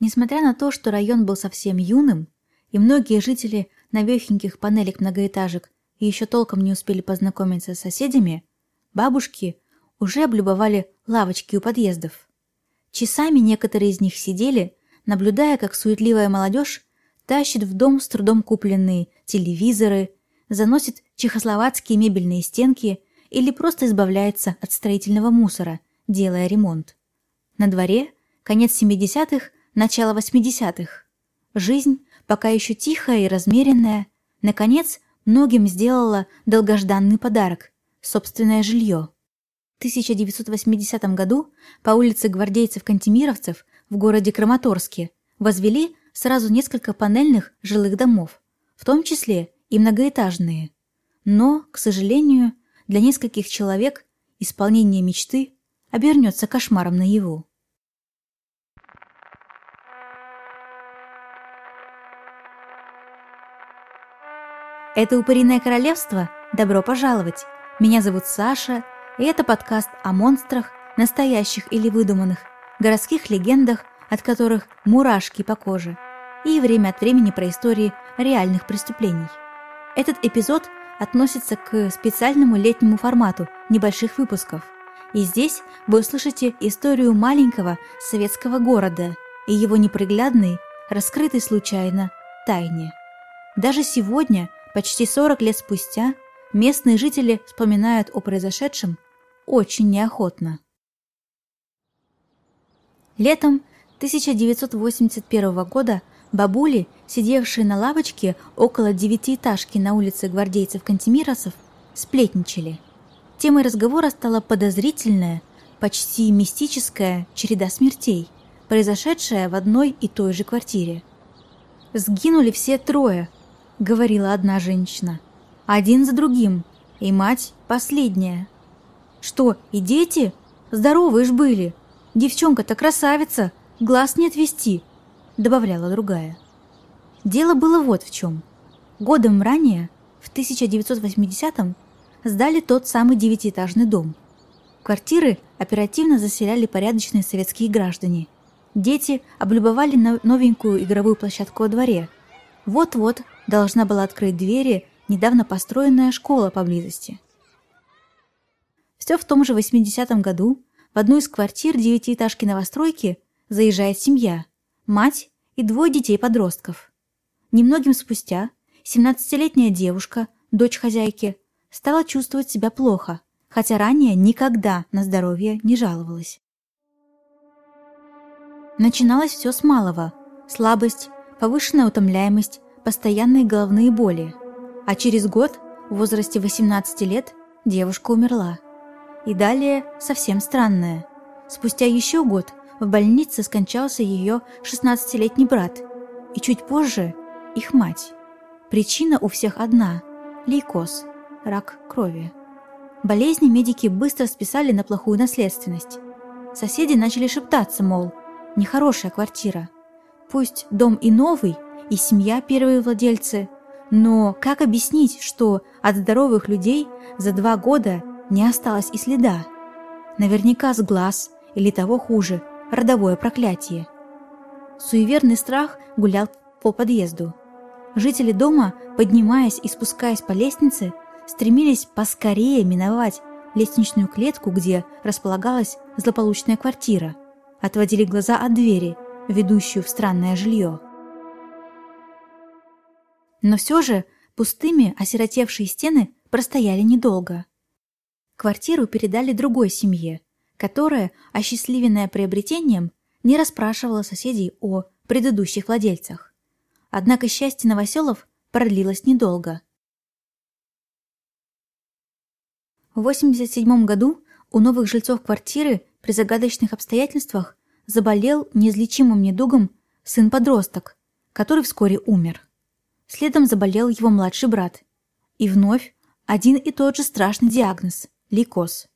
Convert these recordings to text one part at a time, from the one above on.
Несмотря на то, что район был совсем юным, и многие жители новехеньких панелек многоэтажек еще толком не успели познакомиться с соседями, бабушки уже облюбовали лавочки у подъездов. Часами некоторые из них сидели, наблюдая, как суетливая молодежь тащит в дом с трудом купленные телевизоры, заносит чехословацкие мебельные стенки или просто избавляется от строительного мусора, делая ремонт. На дворе конец 70-х, начало 80-х. Жизнь, пока еще тихая и размеренная, наконец многим сделала долгожданный подарок – собственное жилье. В 1980 году по улице гвардейцев-кантемировцев в городе Краматорске возвели сразу несколько панельных жилых домов, в том числе и многоэтажные. Но, к сожалению, для нескольких человек исполнение мечты обернется кошмаром наяву. Это «Упыриное королевство». Добро пожаловать! Меня зовут Саша, и это подкаст о монстрах, настоящих или выдуманных, городских легендах, от которых мурашки по коже, и время от времени про истории реальных преступлений. Этот эпизод относится к специальному летнему формату небольших выпусков. И здесь вы услышите историю маленького советского города и его неприглядной, раскрытой случайно, тайне. Даже сегодня, почти 40 лет спустя, местные жители вспоминают о произошедшем очень неохотно. Летом 1981 года бабули, сидевшие на лавочке около девятиэтажки на улице гвардейцев-кантемиросов, сплетничали. Темой разговора стала подозрительная, почти мистическая череда смертей, произошедшая в одной и той же квартире. «Сгинули все трое», — говорила одна женщина. «Один за другим, и мать последняя». «Что, и дети? Здоровые ж были! Девчонка-то красавица, глаз не отвести!» добавляла другая. Дело было вот в чем. Годом ранее, в 1980-м, сдали тот самый девятиэтажный дом. Квартиры оперативно заселяли порядочные советские граждане. Дети облюбовали новенькую игровую площадку во дворе. Вот-вот должна была открыть двери недавно построенная школа поблизости. Все в том же 80-м году в одну из квартир девятиэтажки новостройки заезжает семья – мать и двое детей-подростков. Немногим спустя 17-летняя девушка, дочь хозяйки, стала чувствовать себя плохо, хотя ранее никогда на здоровье не жаловалась. Начиналось все с малого – слабость, повышенная утомляемость, постоянные головные боли. А через год, в возрасте 18 лет, девушка умерла. И далее совсем странное. Спустя еще год в больнице скончался ее 16-летний брат, и чуть позже их мать. Причина у всех одна – лейкоз, рак крови. Болезни медики быстро списали на плохую наследственность. Соседи начали шептаться, мол, нехорошая квартира. Пусть дом и новый, и семья первые владельцы, но как объяснить, что от здоровых людей за два года не осталось и следа? Наверняка с глаз или того хуже – родовое проклятие. Суеверный страх гулял по подъезду. Жители дома, поднимаясь и спускаясь по лестнице, стремились поскорее миновать лестничную клетку, где располагалась злополучная квартира, отводили глаза от двери, ведущую в странное жилье. Но все же пустыми осиротевшие стены простояли недолго. Квартиру передали другой семье, которая, осчастливенная приобретением, не расспрашивала соседей о предыдущих владельцах. Однако счастье новоселов продлилось недолго. В 87 году у новых жильцов квартиры при загадочных обстоятельствах заболел неизлечимым недугом сын-подросток, который вскоре умер. Следом заболел его младший брат. И вновь один и тот же страшный диагноз – лейкоз.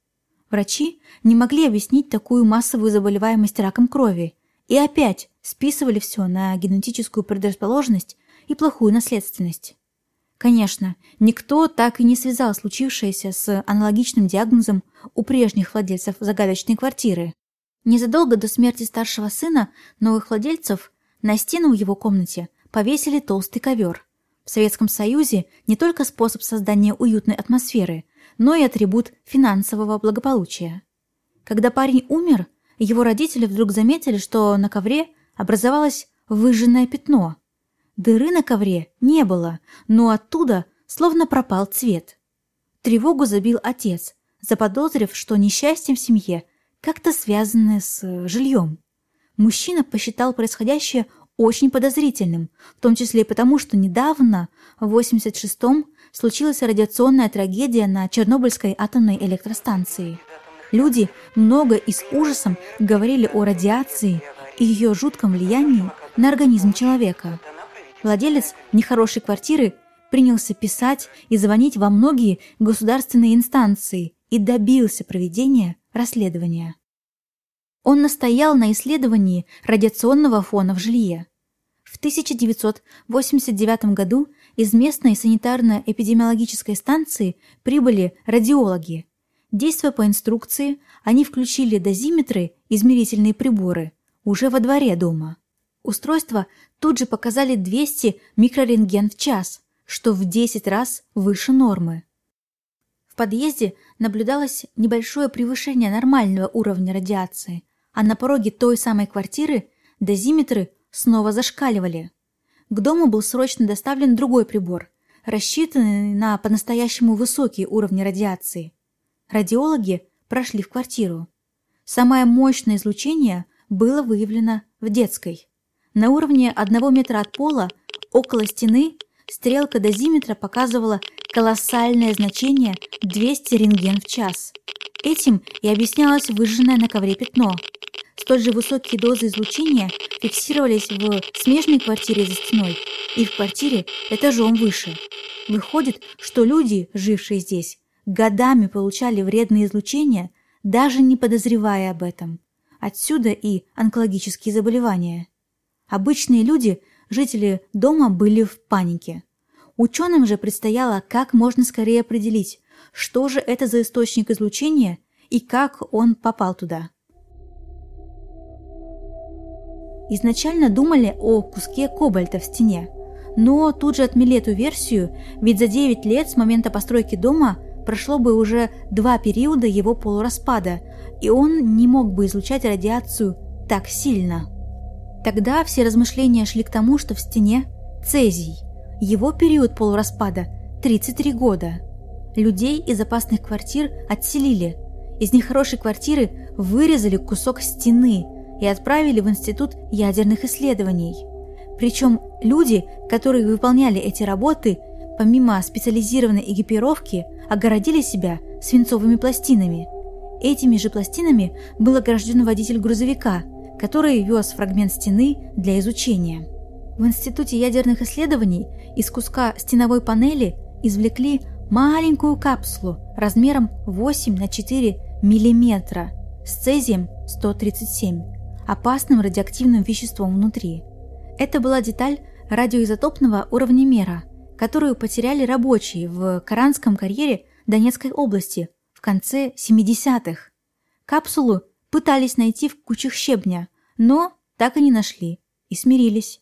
Врачи не могли объяснить такую массовую заболеваемость раком крови и опять списывали все на генетическую предрасположенность и плохую наследственность. Конечно, никто так и не связал случившееся с аналогичным диагнозом у прежних владельцев загадочной квартиры. Незадолго до смерти старшего сына новых владельцев На стену в его комнате повесили толстый ковер. В Советском Союзе не только способ создания уютной атмосферы, но и атрибут финансового благополучия. Когда парень умер, его родители вдруг заметили, что на ковре образовалось выжженное пятно. Дыры на ковре не было, но оттуда словно пропал цвет. Тревогу забил отец, заподозрив, что несчастье в семье как-то связанное с жильем. Мужчина посчитал происходящее очень подозрительным, в том числе и потому, что недавно, в 86-м, случилась радиационная трагедия на Чернобыльской атомной электростанции. Люди много и с ужасом говорили о радиации и ее жутком влиянии на организм человека. Владелец нехорошей квартиры принялся писать и звонить во многие государственные инстанции и добился проведения расследования. Он настоял на исследовании радиационного фона в жилье. В 1989 году из местной санитарно-эпидемиологической станции прибыли радиологи. Действуя по инструкции, они включили дозиметры, измерительные приборы, уже во дворе дома. Устройства тут же показали 200 микрорентген в час, что в 10 раз выше нормы. В подъезде наблюдалось небольшое превышение нормального уровня радиации, а на пороге той самой квартиры дозиметры снова зашкаливали. К дому был срочно доставлен другой прибор, рассчитанный на по-настоящему высокие уровни радиации. Радиологи прошли в квартиру. Самое мощное излучение было выявлено в детской. На уровне одного метра от пола, около стены, стрелка дозиметра показывала колоссальное значение 200 рентген в час. Этим и объяснялось выжженное на ковре пятно – Столь же высокие дозы излучения фиксировались в смежной квартире за стеной и в квартире этажом выше. Выходит, что люди, жившие здесь, годами получали вредное излучение, даже не подозревая об этом. Отсюда и онкологические заболевания. Обычные люди, жители дома, были в панике. Ученым же предстояло как можно скорее определить, что же это за источник излучения и как он попал туда. Изначально думали о куске кобальта в стене, но тут же отмели эту версию, ведь за 9 лет с момента постройки дома прошло бы уже два периода его полураспада, и он не мог бы излучать радиацию так сильно. Тогда все размышления шли к тому, что в стене цезий. Его период полураспада – 33 года. Людей из опасных квартир отселили. Из нехорошей квартиры вырезали кусок стены – и отправили в Институт ядерных исследований. Причем люди, которые выполняли эти работы, помимо специализированной экипировки, огородили себя свинцовыми пластинами. Этими же пластинами был огражден водитель грузовика, который вез фрагмент стены для изучения. В Институте ядерных исследований из куска стеновой панели извлекли маленькую капсулу размером 8 на 4 мм с цезием 137 опасным радиоактивным веществом внутри. Это была деталь радиоизотопного уровнемера, которую потеряли рабочие в Каранском карьере Донецкой области в конце 70-х. Капсулу пытались найти в кучах щебня, но так и не нашли и смирились.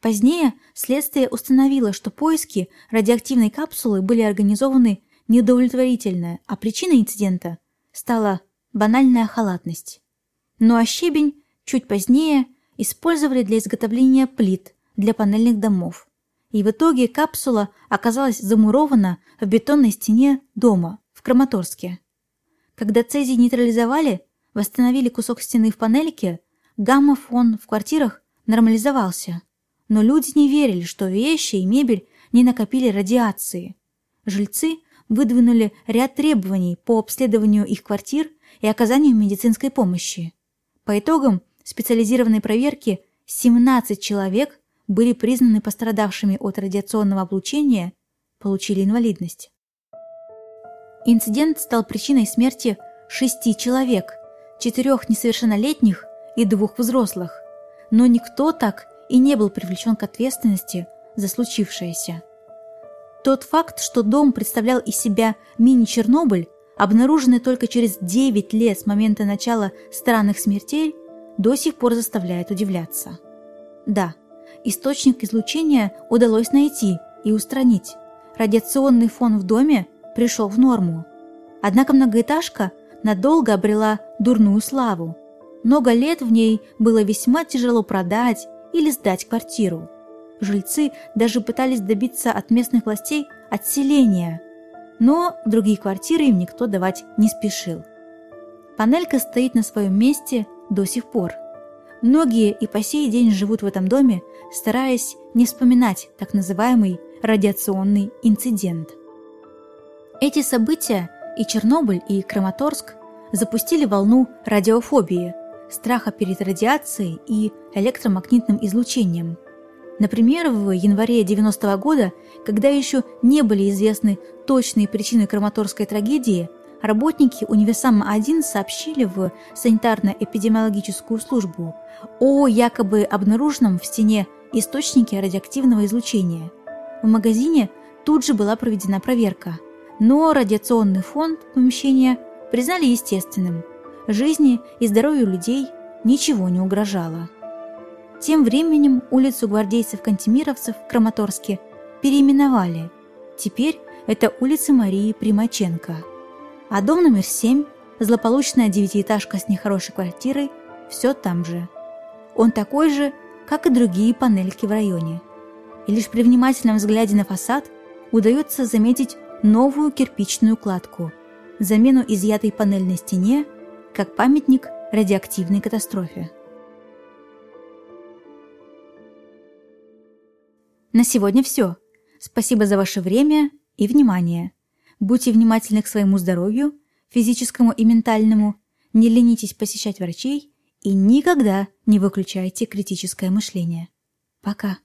Позднее следствие установило, что поиски радиоактивной капсулы были организованы неудовлетворительно, а причиной инцидента стала банальная халатность. Ну а щебень чуть позднее использовали для изготовления плит для панельных домов. И в итоге капсула оказалась замурована в бетонной стене дома в Краматорске. Когда цезий нейтрализовали, восстановили кусок стены в панельке, гамма-фон в квартирах нормализовался. Но люди не верили, что вещи и мебель не накопили радиации. Жильцы выдвинули ряд требований по обследованию их квартир и оказанию медицинской помощи. По итогам специализированной проверки 17 человек были признаны пострадавшими от радиационного облучения, получили инвалидность. Инцидент стал причиной смерти шести человек, четырех несовершеннолетних и двух взрослых, но никто так и не был привлечен к ответственности за случившееся. Тот факт, что дом представлял из себя мини-Чернобыль, обнаруженный только через 9 лет с момента начала странных смертей, до сих пор заставляет удивляться. Да, источник излучения удалось найти и устранить. Радиационный фон в доме пришел в норму. Однако многоэтажка надолго обрела дурную славу. Много лет в ней было весьма тяжело продать или сдать квартиру. Жильцы даже пытались добиться от местных властей отселения, но другие квартиры им никто давать не спешил. Панелька стоит на своем месте до сих пор. Многие и по сей день живут в этом доме, стараясь не вспоминать так называемый радиационный инцидент. Эти события и Чернобыль, и Краматорск запустили волну радиофобии, страха перед радиацией и электромагнитным излучением. Например, в январе 90 -го года, когда еще не были известны точные причины Краматорской трагедии, работники Универсама-1 сообщили в санитарно-эпидемиологическую службу о якобы обнаруженном в стене источнике радиоактивного излучения. В магазине тут же была проведена проверка, но радиационный фонд помещения признали естественным. Жизни и здоровью людей ничего не угрожало. Тем временем улицу гвардейцев-кантемировцев в Краматорске переименовали. Теперь это улица Марии Примаченко. А дом номер 7, злополучная девятиэтажка с нехорошей квартирой, все там же. Он такой же, как и другие панельки в районе. И лишь при внимательном взгляде на фасад удается заметить новую кирпичную кладку, замену изъятой панельной стене, как памятник радиоактивной катастрофе. На сегодня все. Спасибо за ваше время и внимание. Будьте внимательны к своему здоровью, физическому и ментальному, не ленитесь посещать врачей и никогда не выключайте критическое мышление. Пока.